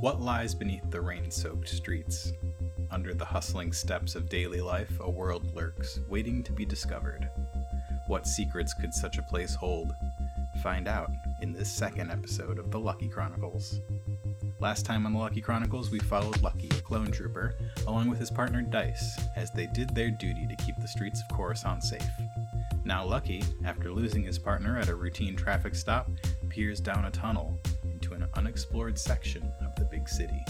What lies beneath the rain soaked streets? Under the hustling steps of daily life, a world lurks, waiting to be discovered. What secrets could such a place hold? Find out in this second episode of the Lucky Chronicles. Last time on the Lucky Chronicles, we followed Lucky, a clone trooper, along with his partner Dice, as they did their duty to keep the streets of Coruscant safe. Now, Lucky, after losing his partner at a routine traffic stop, peers down a tunnel into an unexplored section big city.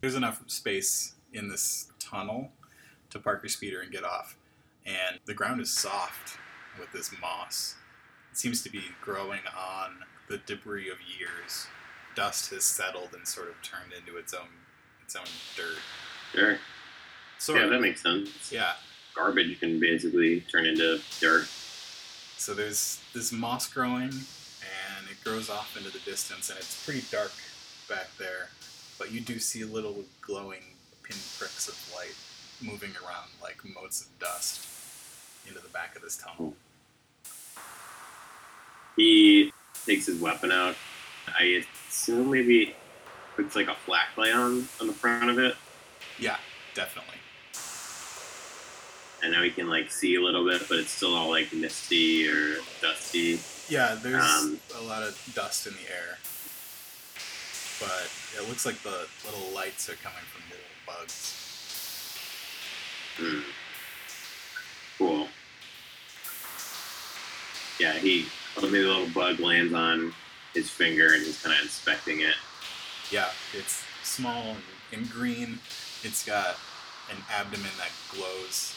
There's enough space in this tunnel to park your speeder and get off. And the ground is soft with this moss. It seems to be growing on the debris of years. Dust has settled and sort of turned into its own its own dirt. Sure. Sort yeah, of. that makes sense. yeah. Garbage can basically turn into dirt. So there's this moss growing, and it grows off into the distance, and it's pretty dark back there. But you do see little glowing pinpricks of light moving around like motes of dust into the back of this tunnel. He takes his weapon out. I assume maybe puts like a flashlight on on the front of it, Yeah, definitely. And now he can like see a little bit, but it's still all like misty or dusty. Yeah, there's Um, a lot of dust in the air, but it looks like the little lights are coming from the little bugs. Hmm. Cool. Yeah, he maybe a little bug lands on his finger, and he's kind of inspecting it. Yeah, it's small and, and green. It's got an abdomen that glows,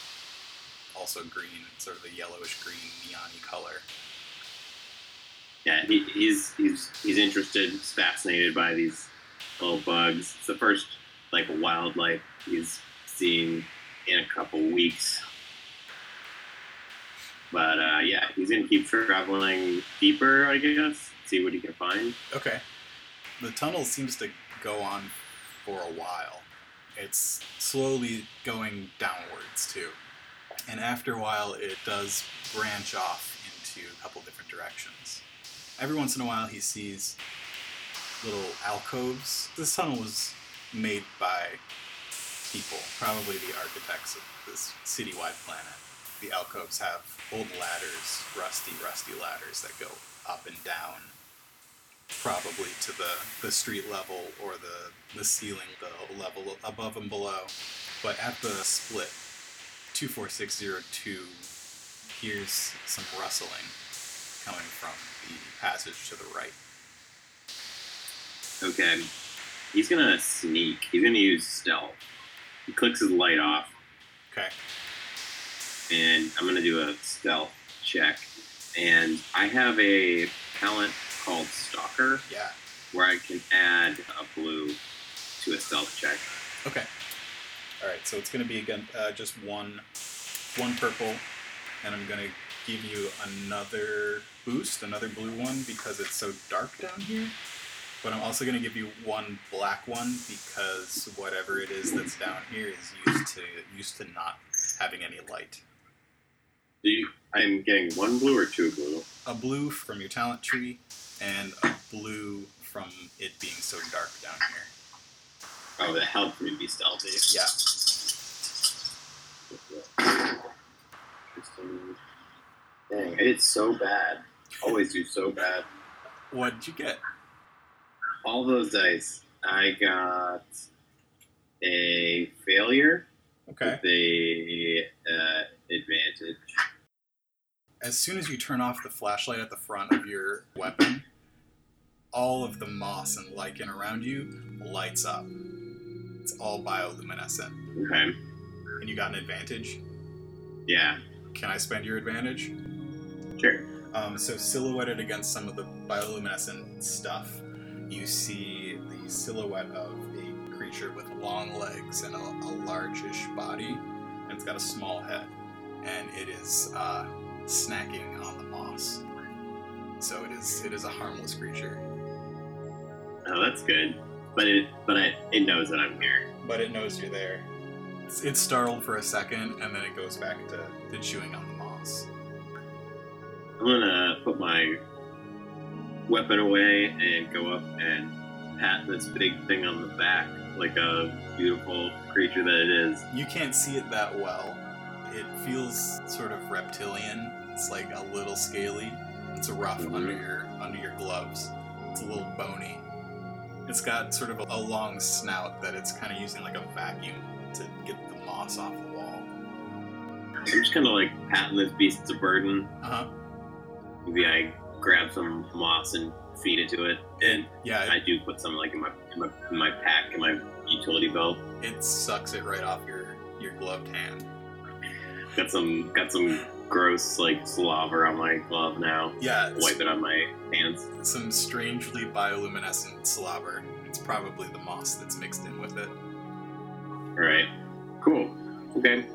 also green, sort of a yellowish green neon color. Yeah, he, he's he's he's interested, he's fascinated by these little bugs. It's the first like wildlife he's seen in a couple weeks. But uh, yeah, he's gonna keep traveling deeper, I guess. See what he can find. Okay. The tunnel seems to go on for a while. It's slowly going downwards too. And after a while, it does branch off into a couple different directions. Every once in a while, he sees little alcoves. This tunnel was made by people, probably the architects of this citywide planet. The alcoves have old ladders, rusty, rusty ladders that go up and down probably to the, the street level or the, the ceiling, the level above and below. But at the split, 24602 hears some rustling coming from the passage to the right. Okay. He's gonna sneak. He's gonna use stealth. He clicks his light off, Okay. and I'm gonna do a stealth check. And I have a talent called Stalker, Yeah. where I can add a blue to a stealth check. Okay. All right. So it's going to be again uh, just one, one purple, and I'm going to give you another boost, another blue one because it's so dark down here. But I'm also going to give you one black one because whatever it is that's down here is used to used to not having any light. Do you? I'm getting one blue or two blue. A blue from your talent tree, and a blue from it being so dark down here. Oh, that helped me be stealthy. Yeah. Dang, I did so bad. Always do so bad. What'd you get? All those dice. I got a failure Okay. with a uh, advantage. as soon as you turn off the flashlight at the front of your weapon, all of the moss and lichen around you lights up. It's all bioluminescent. Okay. And you got an advantage. Yeah. Can I spend your advantage? Sure. Um, so, silhouetted against some of the bioluminescent stuff, you see the silhouette of a creature with long legs and a, a largish body, and it's got a small head. And it is uh, snacking on the moss. So it is it is a harmless creature, Oh, that's good. But it, but I, it knows that I'm here. but it knows you're there. It's, it's startled for a second, and then it goes back to, to chewing on the moss. I'm gonna put my weapon away and go up and pat this big thing on the back like a beautiful creature that it is. You can't see it that well. It feels sort of reptilian. It's like a little scaly. It's rough Mhm. under your under your gloves. It's a little bony. It's got sort of a, a long snout that it's kind of using like a vacuum to get the moss off the wall. I'm just kind of like patting this beast beast's burden. Uh huh. Maybe I grab some moss and feed it to it, and Yeah, I do put some like in my in my, in my pack in my utility belt. it sucks it right off your your gloved hand. Got some got some gross like slobber on my glove now. Yeah, Wipe it on my hands. some strangely bioluminescent slobber. It's probably the moss that's mixed in with it. All right, cool. Okay,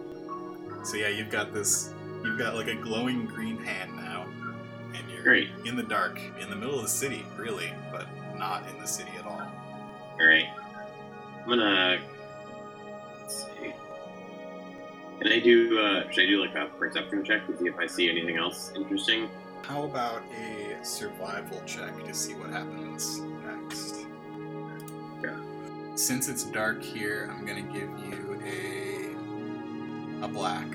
So yeah, you've got this. You've got like a glowing green hand now, and you're great. in the dark, in the middle of the city, really, but not in the city at all. All right, I'm gonna let's see. Can I do? Uh, should I do like a perception check to see if I see anything else interesting? How about a survival check to see what happens next? Yeah. Since it's dark here, I'm gonna give you a a black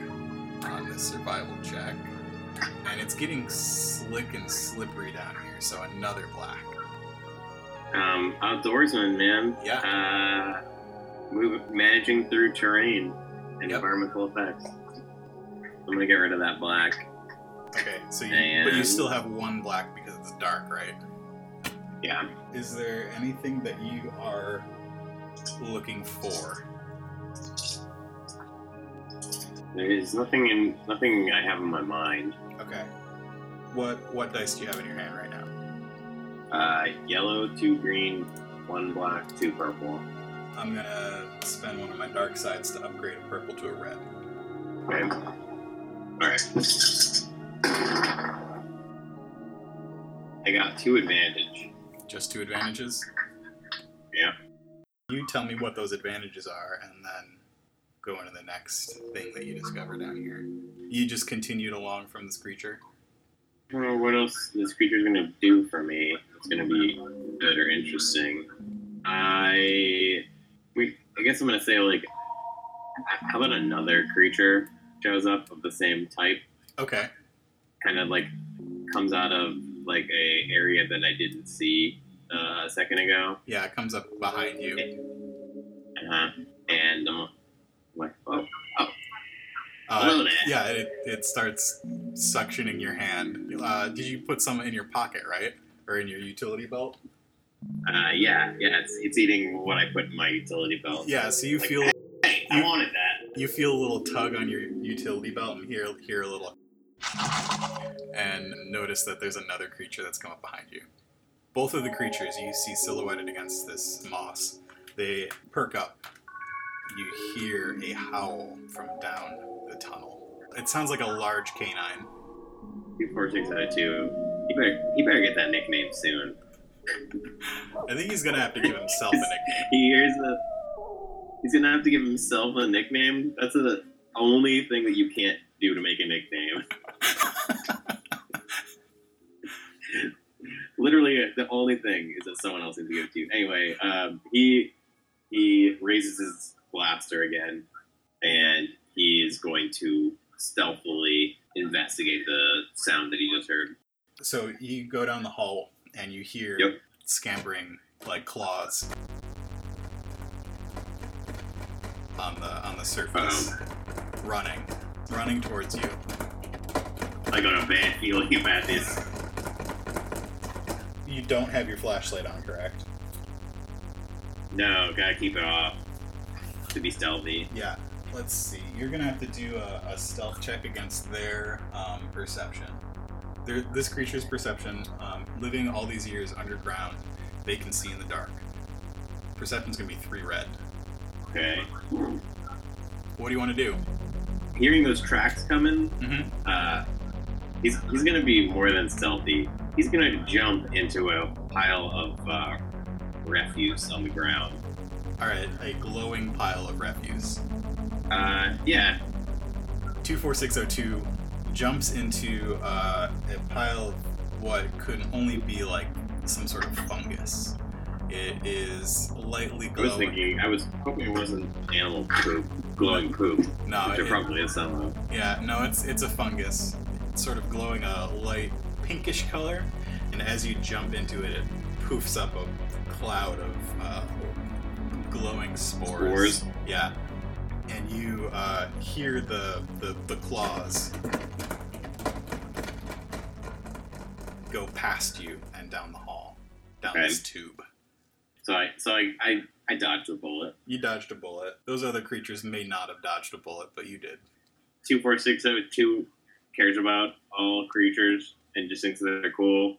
on this survival check, and it's getting slick and slippery down here, so another black. Um, outdoorsman, man. Yeah. Uh, move, managing through terrain and Yep. environmental effects. I'm gonna get rid of that black. Okay, so you, but you still have one black because it's dark, right? Yeah. Is there anything that you are looking for? There's nothing in nothing I have in my mind. Okay. What what dice do you have in your hand right now? Uh, yellow, two green, one black, two purple. I'm gonna spend one of my dark sides to upgrade a purple to a red. Okay. All right. I got two advantage. Just two advantages. Yeah. You tell me what those advantages are, and then go into the next thing that you discover down here. You just continued along from this creature. I don't know what else this creature's gonna do for me. It's gonna be good or interesting. I, I guess I'm gonna say like, how about another creature shows up of the same type, Okay. kind of like comes out of like a area that I didn't see uh, a second ago, Yeah, it comes up behind you. uh-huh. and I'm like, oh, oh, Uh, yeah, it, it starts suctioning your hand. Uh, did you put some in your pocket, right? Or in your utility belt? Uh, yeah, yeah, it's, it's eating what I put in my utility belt. Yeah, so you Like, feel Hey, I wanted that. you feel a little tug on your utility belt and hear hear a little and notice that there's another creature that's come up behind you. Both of the creatures you see silhouetted against this moss. They perk up. You hear a howl from down the tunnel. It sounds like a large canine. Two, four, six out of two. He better, he better get that nickname soon. I think he's gonna have to give himself a nickname. He hears the. He's gonna have to give himself a nickname. That's the only thing that you can't do to make a nickname. Literally, the only thing is that someone else needs to give it to you. Anyway, um, he he raises his blaster again, and he is going to stealthily investigate the sound that he just heard. So you go down the hall and you hear Yep. scampering like claws on the on the surface, running, running towards you. I got a bad feeling about this. You don't have your flashlight on, correct? No, gotta keep it off to be stealthy. Yeah. Let's see. You're gonna have to do a, a stealth check against their um, perception. This creature's perception, um, living all these years underground, they can see in the dark. Perception's gonna be three red. Okay. What do you want to do? Hearing those tracks coming, Mm-hmm. uh, he's he's gonna be more than stealthy. He's gonna jump into a pile of uh, refuse on the ground. All right, a glowing pile of refuse. Uh, yeah, 24602 jumps into uh, a pile of what could only be like some sort of fungus. It is lightly glowing. I was thinking, I was hoping it wasn't animal poop, glowing poop, no, it, probably is some yeah, no, it's it's a fungus. It's sort of glowing a light pinkish color, and as you jump into it, it poofs up a cloud of uh, glowing spores. Spores. Yeah, and you uh, hear the, the the claws go past you and down the hall, down Okay. this tube. So I, so I, I, I dodged a bullet. You dodged a bullet. Those other creatures may not have dodged a bullet, but you did. Two four six oh two cares about all creatures and just thinks that they're cool.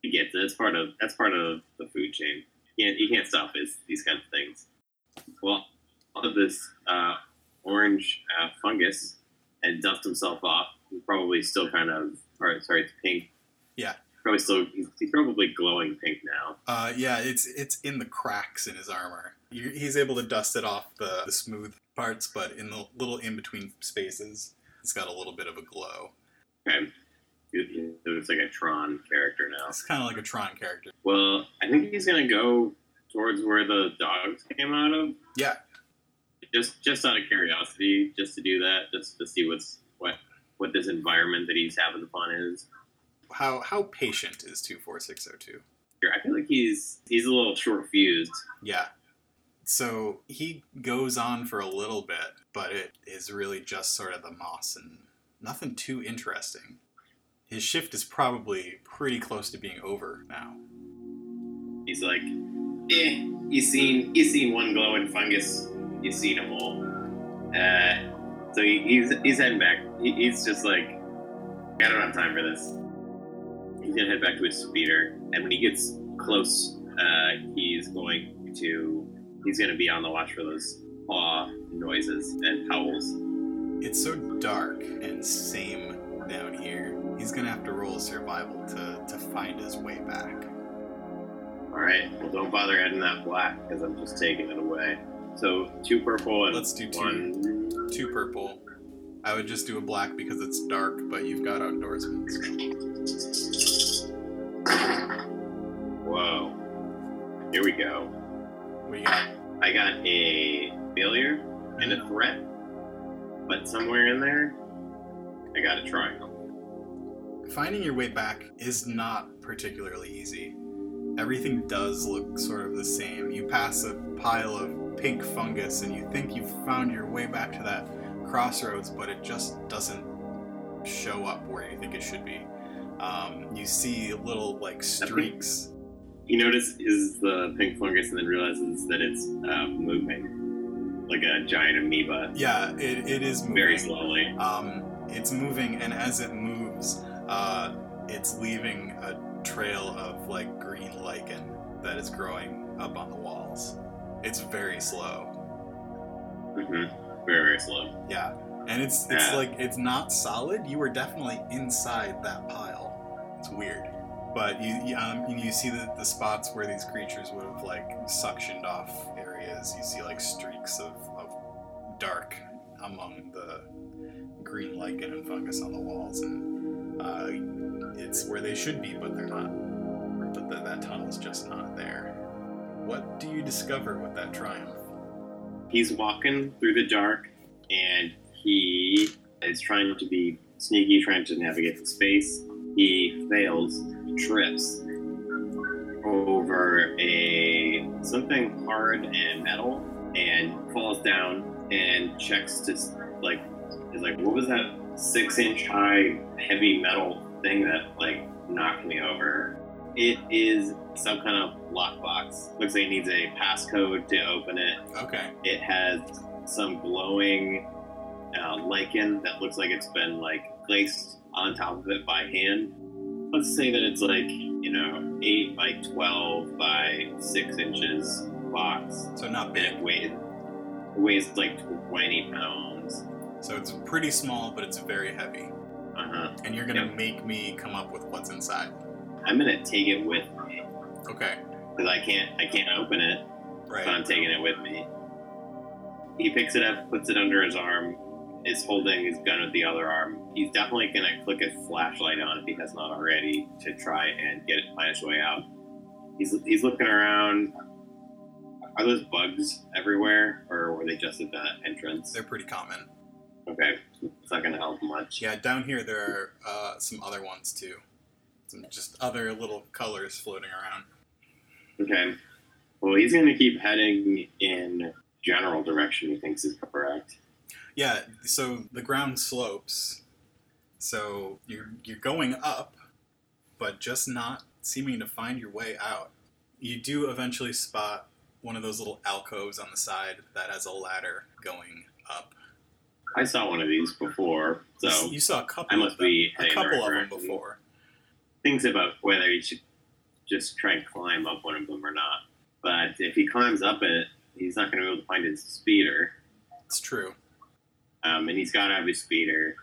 He gets it. It's part of that's part of the food chain. You can't, you can't stop this, these kind of things. Well, all of this uh, orange uh, fungus and dust himself off. He's probably still kind of, or sorry, it's pink. Yeah. Probably still, he's, he's probably glowing pink now. Uh, yeah, it's it's in the cracks in his armor. He's able to dust it off the, the smooth parts, but in the little in between spaces, it's got a little bit of a glow. Okay. He- It's like a Tron character now. It's kind of like a Tron character. Well, I think he's gonna go towards where the dogs came out of. Yeah. Just just out of curiosity, just to do that, just to see what's what what this environment that he's happened upon is. How how patient is two four six zero two? I feel like he's he's a little short fused. Yeah. So he goes on for a little bit, but it is really just sort of the moss and nothing too interesting. His shift is probably pretty close to being over now. He's like, eh, you seen you seen one glowing fungus, you seen them all. Uh, so he, he's he's heading back. He, he's just like, I don't have time for this. He's gonna head back to his speeder, and when he gets close, uh, he's going to he's gonna be on the watch for those paw noises and howls. It's so dark and same down here. He's gonna have to roll survival to, to find his way back. All right, well, don't bother adding that black because I'm just taking it away. So two purple and Let's do two. one Two purple. I would just do a black because it's dark, but you've got outdoorsmen. Whoa. Here we go. We got I got a failure and a threat, but somewhere in there, I got a triangle. Finding your way back is not particularly easy. Everything does look sort of the same. You pass a pile of pink fungus and you think you've found your way back to that crossroads, but it just doesn't show up where you think it should be. Um, you see little like streaks. He notices is the pink fungus and then realizes that it's uh, moving like a giant amoeba Yeah, it, it is moving. very slowly. Um, it's moving, and as it moves, uh, it's leaving a trail of like green lichen that is growing up on the walls. It's very slow. hmm Very, very slow. Yeah, and it's it's Yeah. like it's not solid. You were definitely inside that pile. It's weird, but you you, um, you see the, the spots where these creatures would have like suctioned off areas. You see like streaks of, of dark among the green lichen and fungus on the walls, and uh, it's where they should be, but they're not. But the, that tunnel's just not there. What do you discover with that triumph? He's walking through the dark and he is trying to be sneaky, trying to navigate the space. He fails, trips over a something hard and metal and falls down and checks to like is like what was that six inch high heavy metal thing that like knocked me over it is some kind of lockbox looks like it needs a passcode to open it Okay. it has some glowing uh, lichen that looks like it's been like placed on top of it by hand. Let's say that it's like you know eight by twelve by six inches box, So not big. it weighs it weighs like twenty pounds. So it's pretty small, but it's very heavy. Uh huh. And you're gonna Yep. make me come up with what's inside. I'm gonna take it with me Okay. because I can't I can't open it, but Right. I'm taking it with me. He picks it up, puts it under his arm, is holding his gun with the other arm. He's definitely gonna click his flashlight on if he has not already to try and get it find his way out. He's he's looking around. Are those bugs everywhere, or were they just at the entrance? They're pretty common. Okay, it's not gonna help much. Yeah, down here there are uh, some other ones too. Some just other little colors floating around. Okay. Well, he's gonna keep heading in general direction. He thinks is correct. Yeah, so the ground slopes. So you're you're going up, but just not seeming to find your way out. You do eventually spot one of those little alcoves on the side that has a ladder going up. I saw one of these before, so you saw a couple I must of them, be a couple of them before. Things about whether he should just try and climb up one of them or not. But if he climbs up it, he's not going to be able to find his speeder. It's true. Um, and he's got to have his speeder.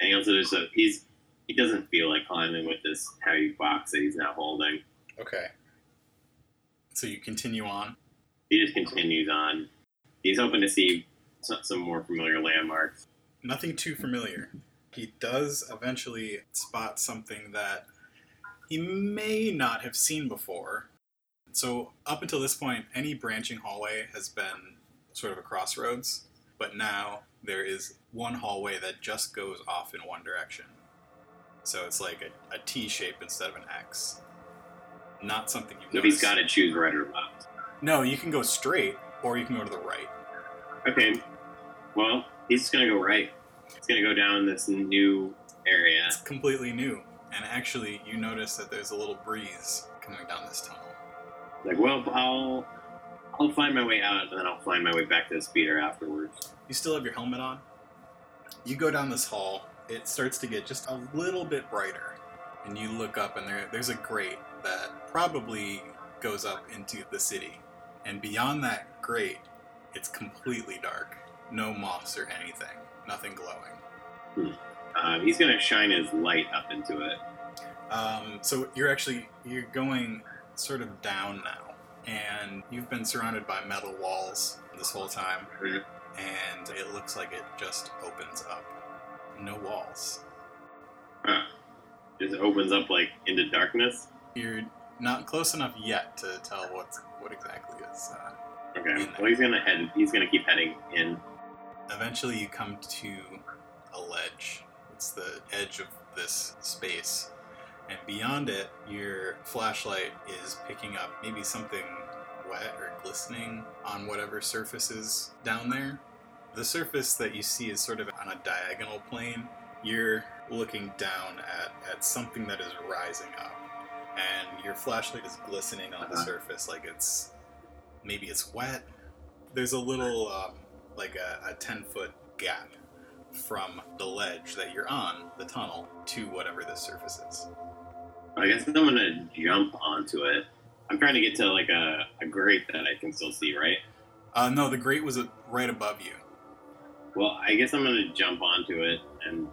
And he also just uh, he's he doesn't feel like climbing with this heavy box that he's now holding. Okay. So you continue on. He just continues on. He's hoping to see some more familiar landmarks. Nothing too familiar. He does eventually spot something that he may not have seen before. So, up until this point, any branching hallway has been sort of a crossroads, but now there is one hallway that just goes off in one direction. So, it's like a, a T shape instead of an X. Not something you've noticed. got to choose right or left. No, you can go straight, or you can go to the right. Okay. Well, he's just going to go right. He's going to go down this new area. It's completely new. And actually, you notice that there's a little breeze coming down this tunnel. Like, well, I'll I'll find my way out, and then I'll find my way back to the speeder afterwards. You still have your helmet on. You go down this hall. It starts to get just a little bit brighter. And you look up, and there, there's a grate that probably goes up into the city. And beyond that grate, it's completely dark. No moss or anything. Nothing glowing. Um, he's gonna shine his light up into it. Um, so you're actually you're going sort of down now, and you've been surrounded by metal walls this whole time, Mhm. and it looks like it just opens up. No walls. Huh. Just opens up like into darkness. You're not close enough yet to tell what's what exactly is. Uh, Okay. Well, he's gonna head. He's gonna keep heading in. eventually, you come to a ledge. It's the edge of this space, and beyond it, your flashlight is picking up maybe something wet or glistening on whatever surface is down there. The surface that you see is sort of on a diagonal plane. You're looking down at, at something that is rising up, and your flashlight is glistening on the Uh-huh. surface like it's maybe it's wet. There's a little um, like a, a 10 foot gap from the ledge that you're on, the tunnel, to whatever this surface is. I guess I'm gonna jump onto it. I'm trying to get to like a, a grate that I can still see, right? Uh, no, the grate was uh, right above you. Well, I guess I'm gonna jump onto it and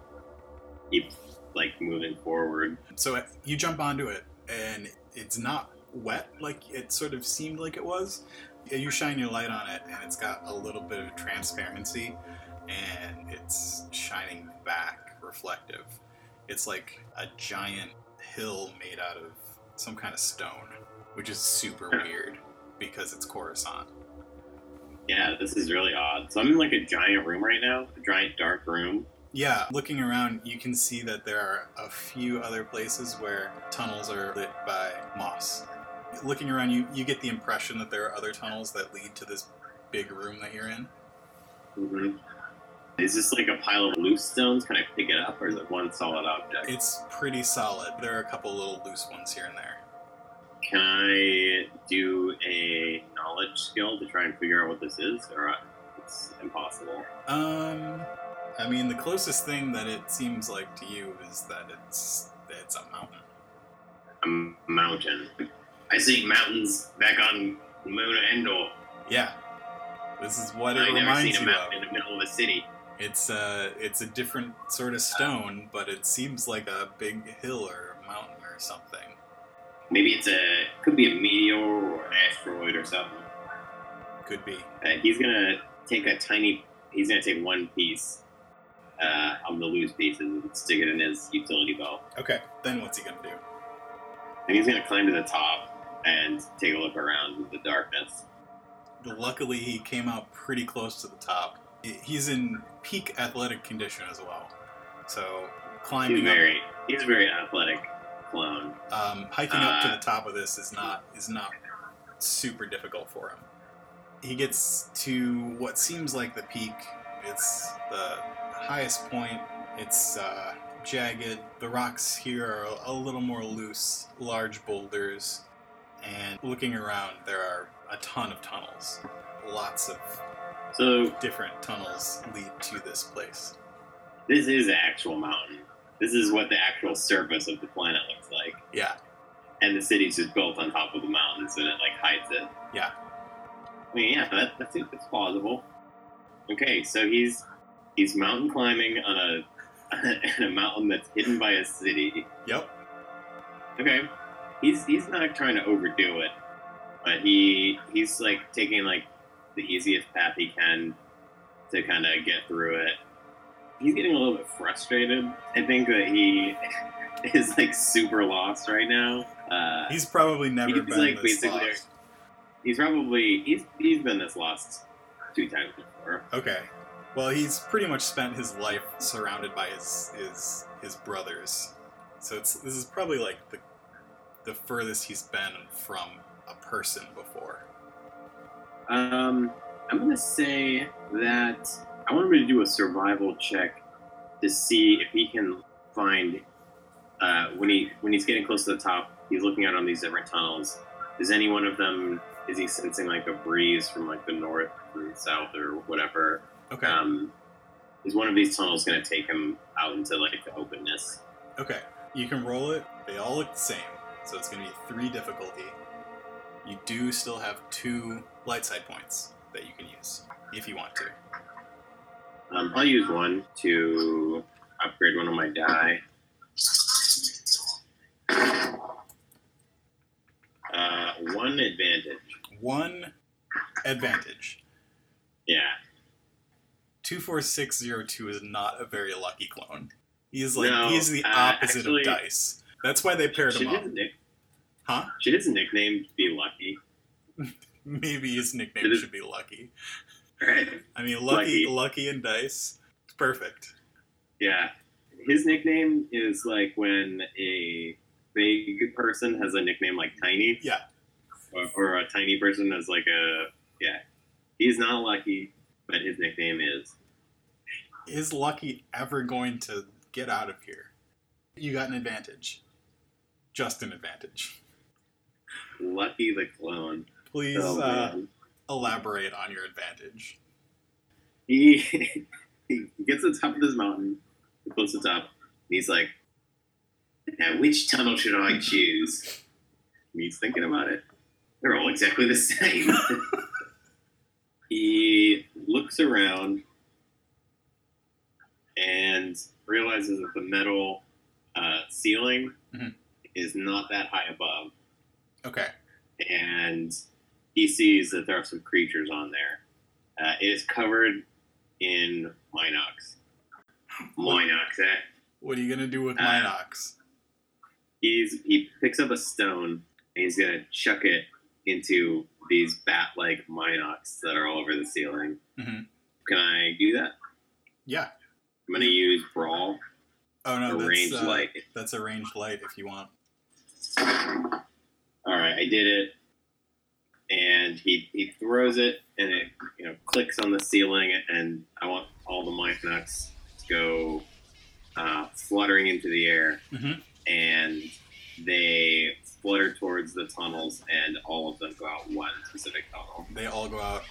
keep like moving forward. So uh, you jump onto it, and it's not wet like it sort of seemed like it was. You shine your light on it, and it's got a little bit of transparency, and it's shining back, reflective. It's like a giant hill made out of some kind of stone, which is super weird because it's Coruscant. Yeah, this is really odd. So I'm in like a giant room right now, a giant dark room. Yeah, looking around, you can see that there are a few other places where tunnels are lit by moss. Looking around, you, you get the impression that there are other tunnels that lead to this big room that you're in. hmm Is this like a pile of loose stones? Can I pick it up, or is it one solid object? It's pretty solid. There are a couple little loose ones here and there. Can I do a knowledge skill to try and figure out what this is, or it's impossible? Um, I mean, the closest thing that it seems like to you is that it's it's a mountain. A mountain. I see mountains back on the moon of Endor. Yeah, this is what it I've never reminds you of. in the middle of a city. It's uh it's a different sort of stone, but it seems like a big hill or mountain or something. Maybe it's a could be a meteor or an asteroid or something. Could be. Uh, he's gonna take a tiny. He's gonna take one piece uh, on the loose pieces and stick it in his utility belt. Okay, then what's he gonna do? And he's gonna climb to the top and take a look around the darkness. Luckily, he came out pretty close to the top. He's in peak athletic condition as well. So climbing He's up, very he's a very athletic clone. um, hiking up to uh, the top of this is not is not super difficult for him. He gets to what seems like the peak. It's the highest point. It's uh, jagged. The rocks here are a little more loose, large boulders, and looking around, there are a ton of tunnels. Lots of So different tunnels lead to this place. this is an actual mountain. This is what the actual surface of the planet looks like. Yeah, And the city's just built on top of the mountains and it like hides it. yeah. I mean, yeah, that, that's that's plausible. Okay, so he's he's mountain climbing on a on a mountain that's hidden by a city. Yep. Okay, he's he's not trying to overdo it, but he he's like taking like the easiest path he can to kind of get through it. He's getting a little bit frustrated. I think that he is like super lost right now. Uh, He's probably never He's been like this lost. he's probably he's he's been this lost two times before. Okay. Well, he's pretty much spent his life surrounded by his his his brothers. So it's this is probably like the the furthest he's been from a person before. Um, I'm gonna say that I want him to do a survival check to see if he can find uh, when he when he's getting close to the top. He's looking out on these different tunnels. Is any one of them? Is he sensing like a breeze from like the north or south or whatever? Okay. Um, is one of these tunnels gonna take him out into like the openness? Okay. You can roll it. They all look the same. So it's going to be 3 difficulty. You do still have 2 light side points that you can use if you want to. Um, I'll use one to upgrade one of my die. Uh, one advantage. 1 advantage. Yeah. 24602 is not a very lucky clone. He's like No, he's the uh, opposite actually- of dice. That's why they paired him up. nick- Huh? should his nickname be Lucky? Maybe his nickname should be Lucky. Right. I mean, Lucky, Lucky. Lucky and Dice. It's perfect. Yeah. His nickname is like when a big person has a nickname like Tiny. Yeah. Or, or a tiny person has like a. Yeah. He's not Lucky, but his nickname is. Is Lucky ever going to get out of here? You got an advantage. Just an advantage. Lucky the Clone. Please Oh, uh, elaborate on your advantage. he he gets to the top of this mountain, close to the top, and he's like, "Now, which tunnel should I choose?" And he's thinking about it. They're all exactly the same. he looks around and realizes that the metal uh, ceiling Mhm. is not that high above, Okay. and he sees that there are some creatures on there. Uh, it is covered in mynocks. mynocks, eh? What are you gonna do with Uh, mynocks? He's he picks up a stone and he's gonna chuck it into these bat-like mynocks that are all over the ceiling. Mhm. Can I do that? Yeah. I'm gonna use brawl, Oh no, that's ranged uh, light. that's a ranged light if you want. All right, I did it. And he, he throws it, and it you know clicks on the ceiling, and I want all the mynocks to go uh, fluttering into the air, Mhm. and they flutter towards the tunnels, and all of them go out one specific tunnel. They all go out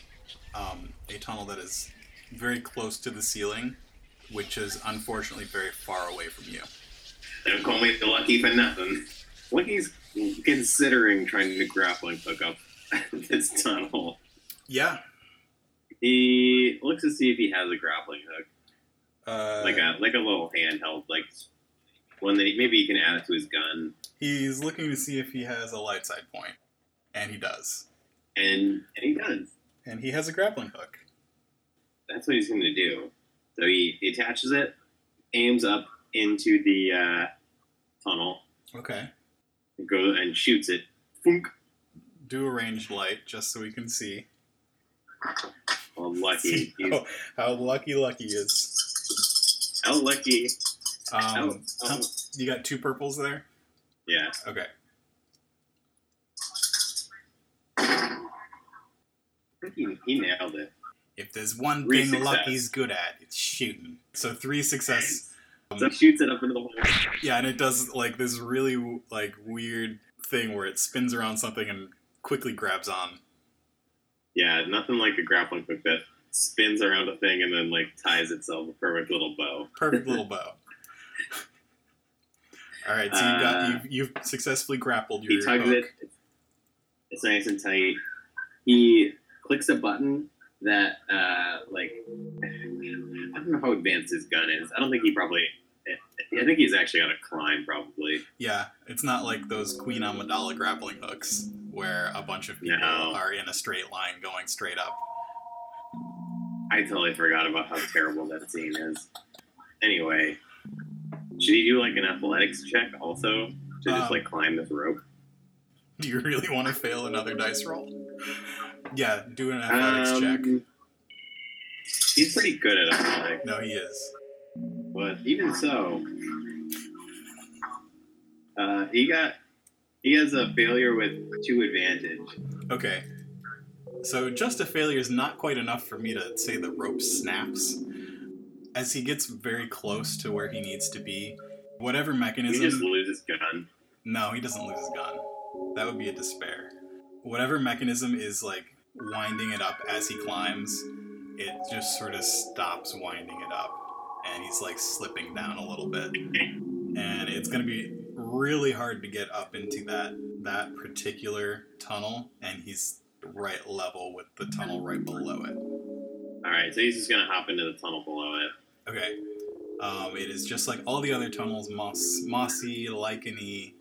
um, a tunnel that is very close to the ceiling, which is unfortunately very far away from you. They don't call me the lucky for nothing. Lucky's considering trying to grappling hook up this tunnel. Yeah. He looks to see if he has a grappling hook. Uh, like a like a little handheld, like one that he, maybe he can add it to his gun, he's looking to see if he has a light side point, and he does. and and he does. And he has a grappling hook. That's what he's going to do. So he, he attaches it, aims up into the uh, tunnel, Okay. and go and shoots it. Funk. Do a ranged light just so we can see. How lucky. How, how lucky Lucky is. how lucky. Um, oh. how- you got two purples there? Yeah. Okay. I think he, he nailed it. If there's one Three thing success. Lucky's good at, it's shooting. So three success. So he shoots it up into the hole. Yeah, and it does like this really like weird thing where it spins around something and quickly grabs on. Yeah, nothing like a grappling hook that spins around a thing and then like ties itself a perfect little bow. Perfect little bow. All right, so you've, got Uh, you've, you've successly grappled your He tugs hook. it. It's nice and tight. He clicks a button that, uh, like, I don't know how advanced his gun is. I don't think he probably. I think he's actually on a climb, probably. Yeah, it's not like those Queen Amidala grappling hooks where a bunch of people No. are in a straight line going straight up. I totally forgot about how terrible that scene is. Anyway, should he do like an athletics check also to just Um, like climb this rope? Do you really want to fail another dice roll? Yeah, do an athletics check. Um, He's pretty good at athletics, No, he is. but even so, uh, he got he has a failure with two advantage. Okay. So just a failure is not quite enough for me to say the rope snaps. As he gets very close to where he needs to be, whatever He mechanism. just loses gun. No, he doesn't lose his gun. That would be a despair. Whatever mechanism is like winding it up as he climbs, it just sort of stops winding it up. And he's like slipping down a little bit. And it's gonna be really hard to get up into that that particular tunnel, and he's right level with the tunnel right below it. All right, so he's just gonna hop into the tunnel below it. Okay. Um, it is just like all the other tunnels, moss, mossy, licheny,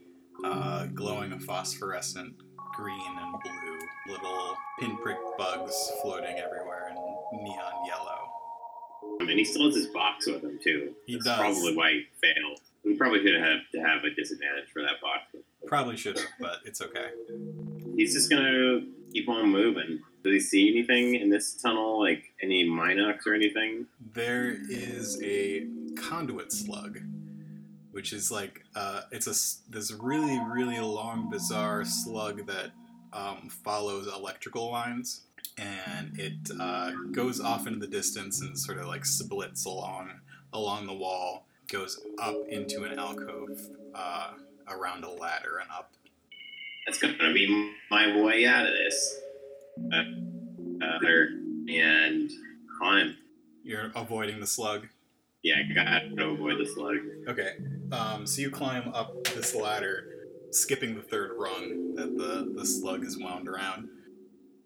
uh, glowing a phosphorescent green and blue, little pinprick bugs floating everywhere in neon yellow. I mean, he still has his box with him too. He That's does. probably why he failed. We probably should have to have a disadvantage for that box. Probably should have, but it's okay. He's just gonna keep on moving. Does he see anything in this tunnel, like any mynocks or anything? There is a conduit slug, which is like uh, it's a this really really long bizarre slug that um, follows electrical lines, and it uh, goes off into the distance and sort of like splits along along the wall, goes up into an alcove uh, around a ladder and up. That's gonna be my way out of this. Uh, uh, and climb. You're avoiding the slug. Yeah, I gotta avoid the slug. Okay, um, so you climb up this ladder, skipping the third rung that the, the slug is wound around.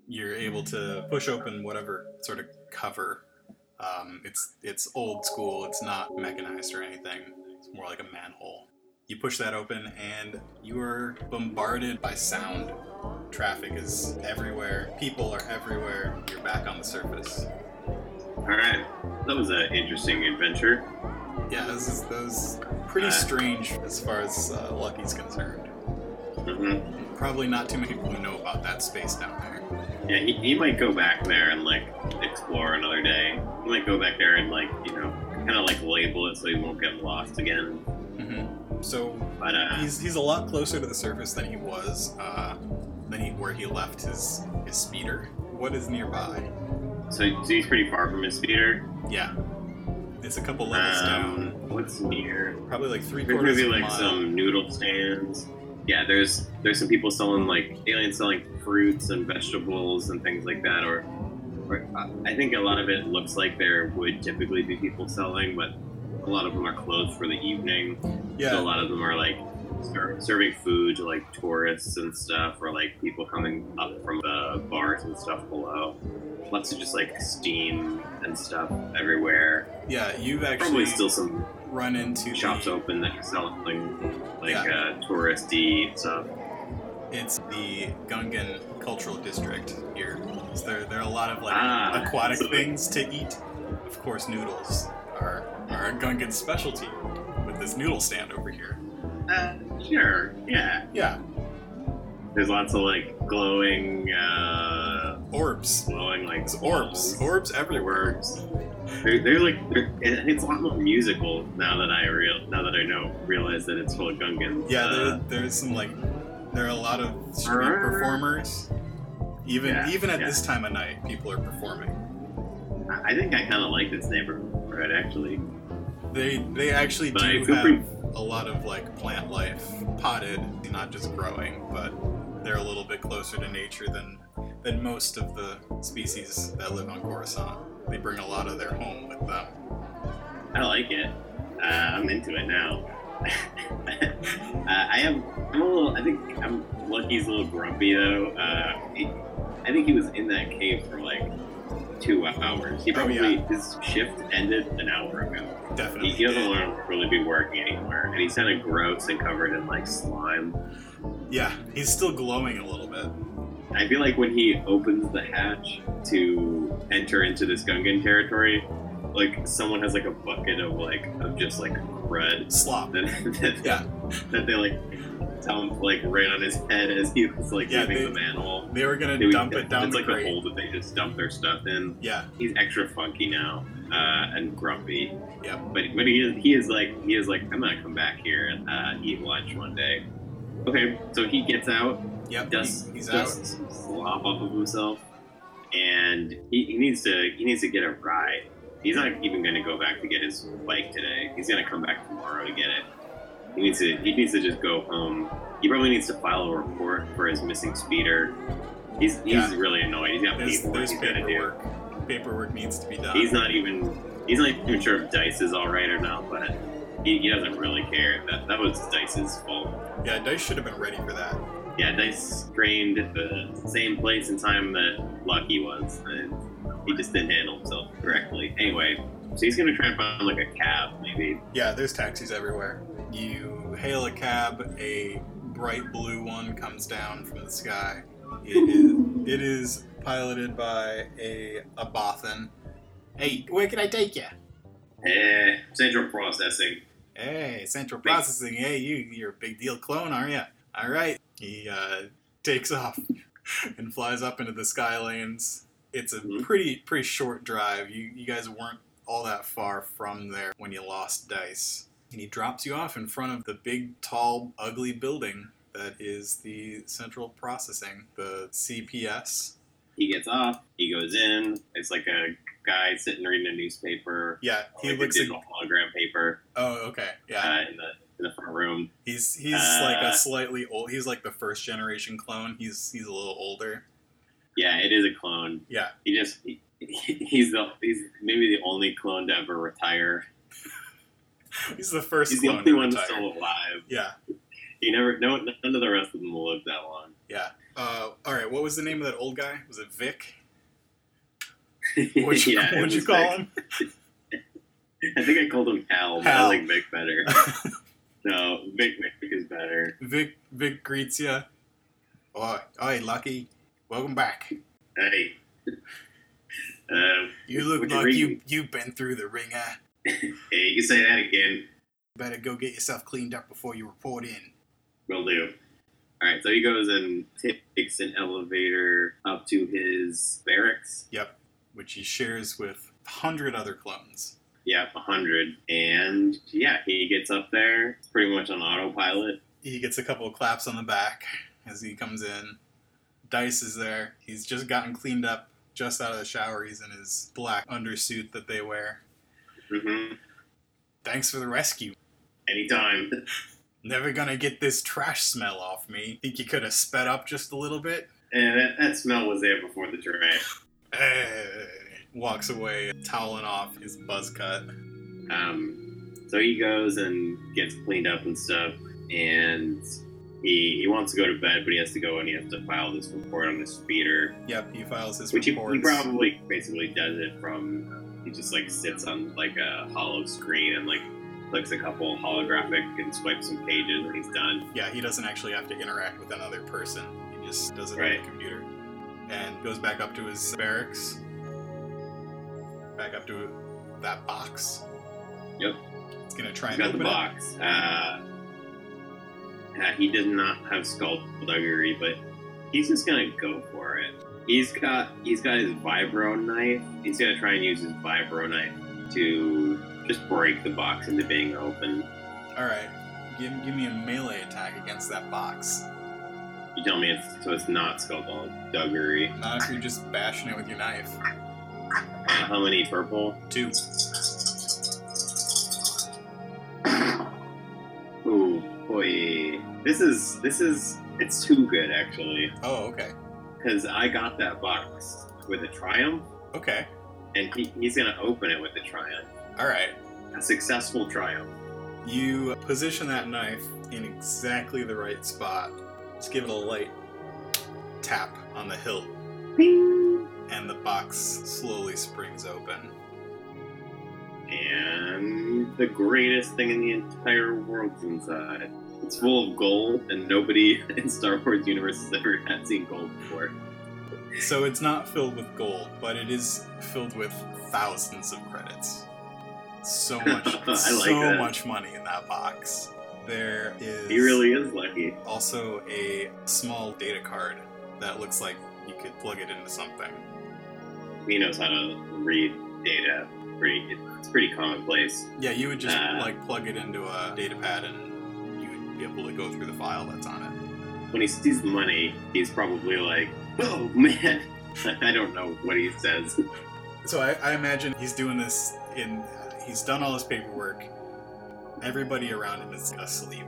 You're able to push open whatever sort of cover. Um, it's it's old school. It's not mechanized or anything. It's more like a manhole. You push that open, and you are bombarded by sound. Traffic is everywhere. People are everywhere. You're back on the surface. All right, that was an interesting adventure. Yeah, this is, that was pretty Uh, strange as far as uh, Lucky's concerned. hmm Probably not too many people know about that space down there. Yeah, he, he might go back there and like explore another day. He might go back there and like you know kind of like label it so he won't get lost again. hmm So But uh, he's he's a lot closer to the surface than he was uh, than he where he left his his speeder. What is nearby? so, so he's pretty far from his speeder. Yeah, it's a couple levels Um, down, what's near? probably like three There's quarters maybe like mile. some noodle stands. Yeah, there's there's some people selling like aliens selling fruits and vegetables and things like that. Or, or I think a lot of it looks like there would typically be people selling, but a lot of them are closed for the evening. So a lot of them are like ser- serving food to like tourists and stuff, or like people coming up from the bars and stuff below. Lots of just like steam and stuff everywhere. yeah. You've actually Probably still some run into shops the, open that sell like like Yeah. uh, touristy stuff. It's the Gungan Cultural District here. So there, there are a lot of like Ah, aquatic so- things to eat. Of course, noodles are are a Gungan specialty with this noodle stand over here. Uh, sure. Yeah. Yeah, There's lots of like glowing, uh, orbs. glowing like It's orbs. Orbs everywhere. They're, they're like they're, and it's a lot more musical now that I real now that I know realize that it's full of Gungans. Yeah, Uh, there, there's some like there are a lot of street performers. Even Yeah, even at yeah. this time of night, people are performing. I I think I kind of like this neighborhood actually. They they actually But do have pretty- a lot of like plant life, potted, not just growing, but they're a little bit closer to nature than than most of the species that live on Coruscant. They bring a lot of their home with them. I like it. Uh, I'm into it now. uh, I am. I'm a little. I think I'm. Lucky's a little grumpy though. Uh, he, I think he was in that cave for like two hours. He Oh, probably yeah. his shift ended an hour ago. Definitely. He, he doesn't want to really be working anymore, and he's kind of gross and covered in like slime. Yeah, he's still glowing a little bit. I feel like when he opens the hatch to enter into this Gungan territory, like someone has like a bucket of like of just like crud Slop. that, that, Yeah. that they like to, like right on his head as he was like Yeah, leaving they- the manhole. They were gonna They- dump it down it's like grate. a hole that they just dump their stuff in. Yeah, He's extra funky now uh, and grumpy. Yep. But but he is he is like he is like I'm gonna come back here and uh, eat lunch one day. Okay, so he gets out, yep. dusts, he- he's out. dusts some slop off of himself, and he, he needs to he needs to get a ride. He's not even going to go back to get his bike today. He's going to come back tomorrow to get it. He needs to he needs to just go home. He probably needs to file a report for his missing speeder. He's he's Yeah. really annoyed. He's got There's, paperwork there's he's got to do. paperwork. Paperwork needs to be done. He's not even he's not even sure if Dice is all right or not, but he, he doesn't really care. That that was Dice's fault. Yeah, Dice should have been ready for that. Yeah, Dice trained at the same place and time that Lucky was, and he just didn't handle himself correctly. Anyway, so he's gonna try and find like a cab, maybe. Yeah, there's taxis everywhere. You hail a cab, a bright blue one comes down from the sky. It is, it is piloted by a, a Bothan. Hey, where can I take you? Eh, central processing. Hey, Central Processing. Hey, you, you're a big deal clone, aren't you? All right. He uh, takes off and flies up into the sky lanes. It's a Mhm. pretty pretty short drive. You you guys weren't all that far from there when you lost Dice. And he drops you off in front of the big, tall, ugly building that is the Central Processing, the CPS. He gets off. He goes in. It's like a guy sitting reading a newspaper. Yeah, he like looks a like. digital hologram paper Oh, okay. Yeah, uh, in the in the front room. he's he's uh, like a slightly old. He's like the first generation clone. He's he's a little older. Yeah, it is a clone. Yeah. He just he, he's the he's maybe the only clone to ever retire. He's the first He's the only one retire. still alive. Yeah, He never no none of the rest of them will live that long. yeah. Uh, all right, what was the name of that old guy? Was it Vic? What'd you, yeah, what'd you call Vic. him? I think I called him Hal, but Hal. I like Vic better. No, Vic Vic is better. Vic Vic greets you. Oi, oi, Lucky. Welcome back. Hey. Uh, You look like read you you've been through the wringer. hey, you can say that again. Better go get yourself cleaned up before you report in. Will do. All right, so he goes and takes an elevator up to his barracks. Yep, which he shares with a hundred other clones. Yeah, a hundred, and yeah, he gets up there. Pretty much on autopilot. He gets a couple of claps on the back as he comes in. Dice is there. He's just gotten cleaned up, just out of the shower. He's in his black undersuit that they wear. hmm Thanks for the rescue. Anytime. Never gonna get this trash smell off me. Think you could have sped up just a little bit? And that, that smell was there before the trash. Eh, walks away, toweling off his buzz cut. Um, so he goes and gets cleaned up and stuff, and he he wants to go to bed, but he has to go and he has to file this report on his speeder, Yep, he files his which he, reports. he probably basically does it from. He just like sits on like a hollow screen and like clicks a couple holographic and swipes some pages, and he's done. Yeah, he doesn't actually have to interact with another person. He just does it on the computer. And goes back up to his barracks. Back up to that box. Yep. It's gonna try He's and got the box. Uh, uh, he does not have skullduggery, but he's just gonna go for it. He's got he's got his vibro knife. He's gonna try and use his vibro knife to just break the box into being open. All right. Give, give me a melee attack against that box. You tell me it's so it's not skullduggery. Not if you're just bashing it with your knife. How many purple? Two. Ooh, boy, this is this is it's too good actually. Oh, okay. Because I got that box with a triumph, Okay. and he, he's gonna open it with a triumph. All right. A successful triumph. You position that knife in exactly the right spot. Just give it a light tap on the hilt, Ping! And the box slowly springs open. And the greatest thing in the entire world's inside. It's full of gold, and nobody in Star Wars universe has ever had seen gold before. So it's not filled with gold, but it is filled with thousands of credits. So much, like so that. much money in that box. There is He really is lucky. also a small data card that looks like you could plug it into something. He knows how to read data. Pretty, it's pretty commonplace. Yeah, you would just Uh. like plug it into a data pad and you would be able to go through the file that's on it. When he sees the money, he's probably like, "Oh man!" I don't know what he says. So I, I imagine he's doing this in. He's done all his paperwork. Everybody around him is asleep,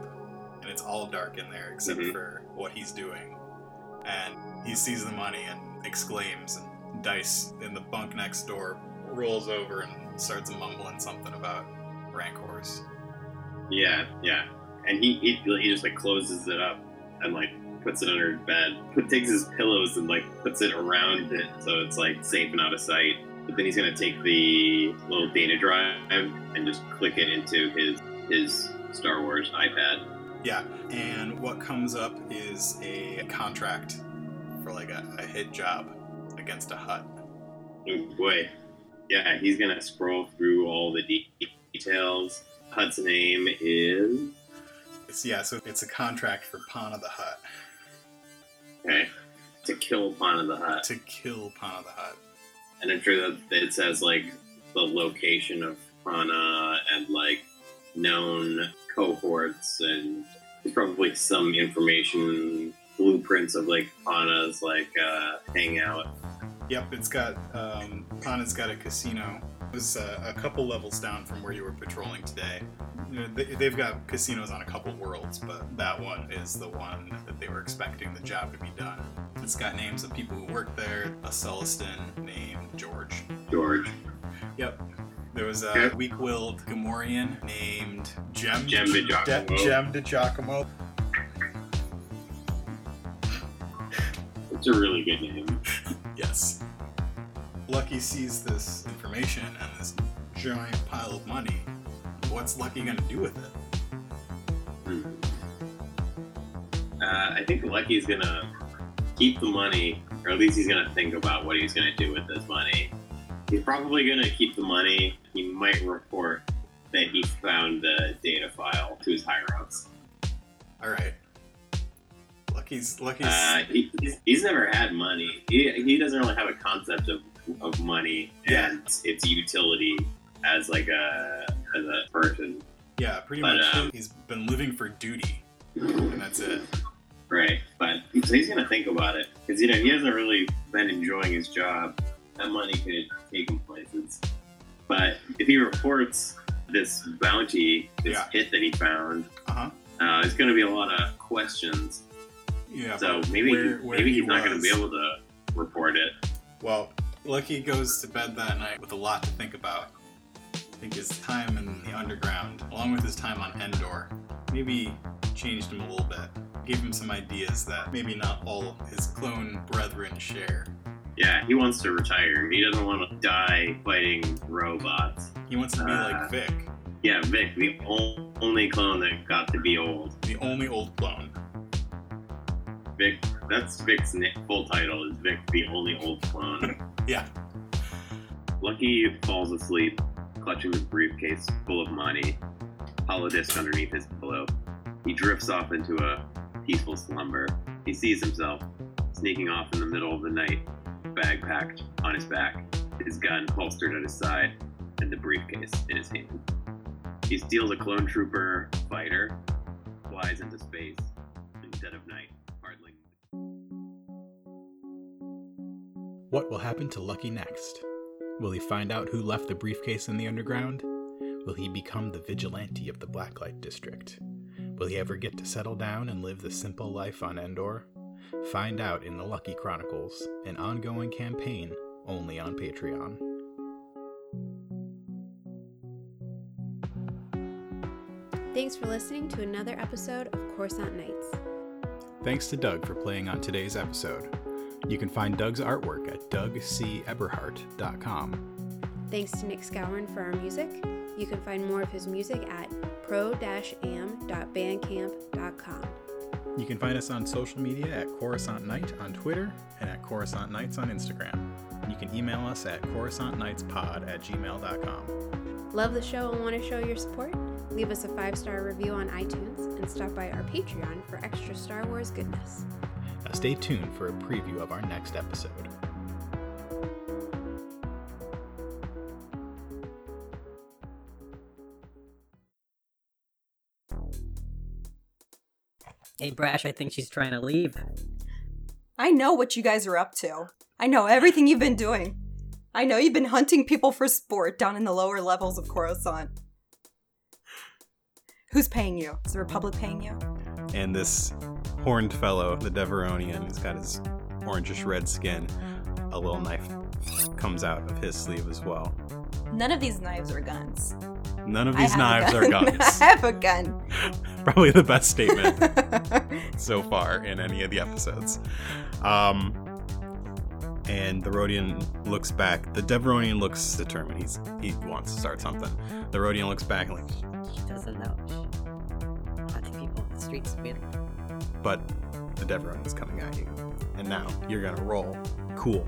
and it's all dark in there except Mhm. for what he's doing. And he sees the money and exclaims, and Dice in the bunk next door rolls over and starts mumbling something about rancors. Yeah, yeah. And he, he he just like closes it up and like puts it under his bed. Put, takes his pillows and like puts it around it so it's like safe and out of sight. But then he's gonna take the little data drive and just click it into his his Star Wars iPad. Yeah, and what comes up is a contract for like a, a hit job against a Hutt. Oh boy. Yeah, he's gonna scroll through all the de- details. Hutt's name is It's yeah, so it's a contract for Pana the Hutt okay to kill Pana the Hutt. to kill Pana the Hutt. and I'm sure that it says like the location of Pana and like known cohorts and probably some information blueprints of like Pana's like uh, hangout. Yep, it's got um, Pana's got a casino. It was uh, a couple levels down from where you were patrolling today. You know, they, they've got casinos on a couple worlds, but that one is the one that they were expecting the job to be done. It's got names of people who work there. A Celestin named George. George. Yep. There was a Okay. weak-willed Gamorrean named Jem. Jem de Giacomo. Jem de Giacomo. It's a really good name. Lucky sees this information and this giant pile of money. What's Lucky gonna do with it? Hmm. Uh, I think Lucky's gonna keep the money, or at least he's gonna think about what he's gonna do with this money. He's probably gonna keep the money. He might report that he found the data file to his higher ups. All right. Lucky's Lucky's Uh, he, he's, he's never had money. He, he doesn't really have a concept of, of money Yeah. and its utility as like a as a person. yeah, pretty but, much. um, he's been living for duty, and that's it. Right, but so he's gonna think about it because you know he hasn't really been enjoying his job. That money could take him places, but if he reports this bounty, this Yeah. hit that he found, Uh huh. uh, there's gonna be a lot of questions. Yeah. So maybe where- where maybe he he's not gonna be able to report it. Well, Lucky goes to bed that night with a lot to think about. I think his time in the underground, along with his time on Endor, maybe changed him a little bit. Gave him some ideas that maybe not all his clone brethren share. Yeah, he wants to retire. He doesn't want to die fighting robots. He wants to be Uh. like Vic, Yeah, Vic, the only clone that got to be old. the only old clone. Vic, that's Vic's full title is Vic, the only old clone. Yeah. Lucky falls asleep clutching his briefcase full of money, hollow disc underneath his pillow. He drifts off into a peaceful slumber. He sees himself sneaking off in the middle of the night, bag packed on his back, his gun holstered at his side, and the briefcase in his hand. He steals a clone trooper fighter, flies into space, in dead of night, What will happen to Lucky next? Will he find out who left the briefcase in the underground? Will he become the vigilante of the Blacklight District? Will he ever get to settle down and live the simple life on Endor? Find out in the Lucky Chronicles, an ongoing campaign only on Patreon. Thanks for listening to another episode of Coruscant Nights. Thanks to Doug for playing on today's episode. You can find Doug's artwork at dougceberhart.com. Thanks to Nick Scourin for our music. You can find more of his music at pro-am.bandcamp.com. You can find us on social media at Coruscant Night on Twitter and at Coruscant Nights on Instagram. You can email us at coruscantnightspod at gmail.com. Love the show and want to show your support? Leave us a five star review on iTunes and stop by our Patreon for extra Star Wars goodness. Now stay tuned for a preview of our next episode. Hey, Brash, I think she's trying to leave. I know what you guys are up to. I know everything you've been doing. I know you've been hunting people for sport down in the lower levels of Coruscant. Who's paying you? Is the Republic paying you? And this horned fellow, the Devaronian, he's got his orangish red skin. A little knife comes out of his sleeve as well. None of these knives are guns. None of these knives are guns. I have a gun. Probably the best statement so far in any of the episodes. Um, and the Rodian looks back. The Devaronian looks determined. He's he wants to start something. The Rodian looks back and like, She doesn't know. She hunting people in the streets of. But the Devaronian's coming at you, and now you're gonna roll. Cool.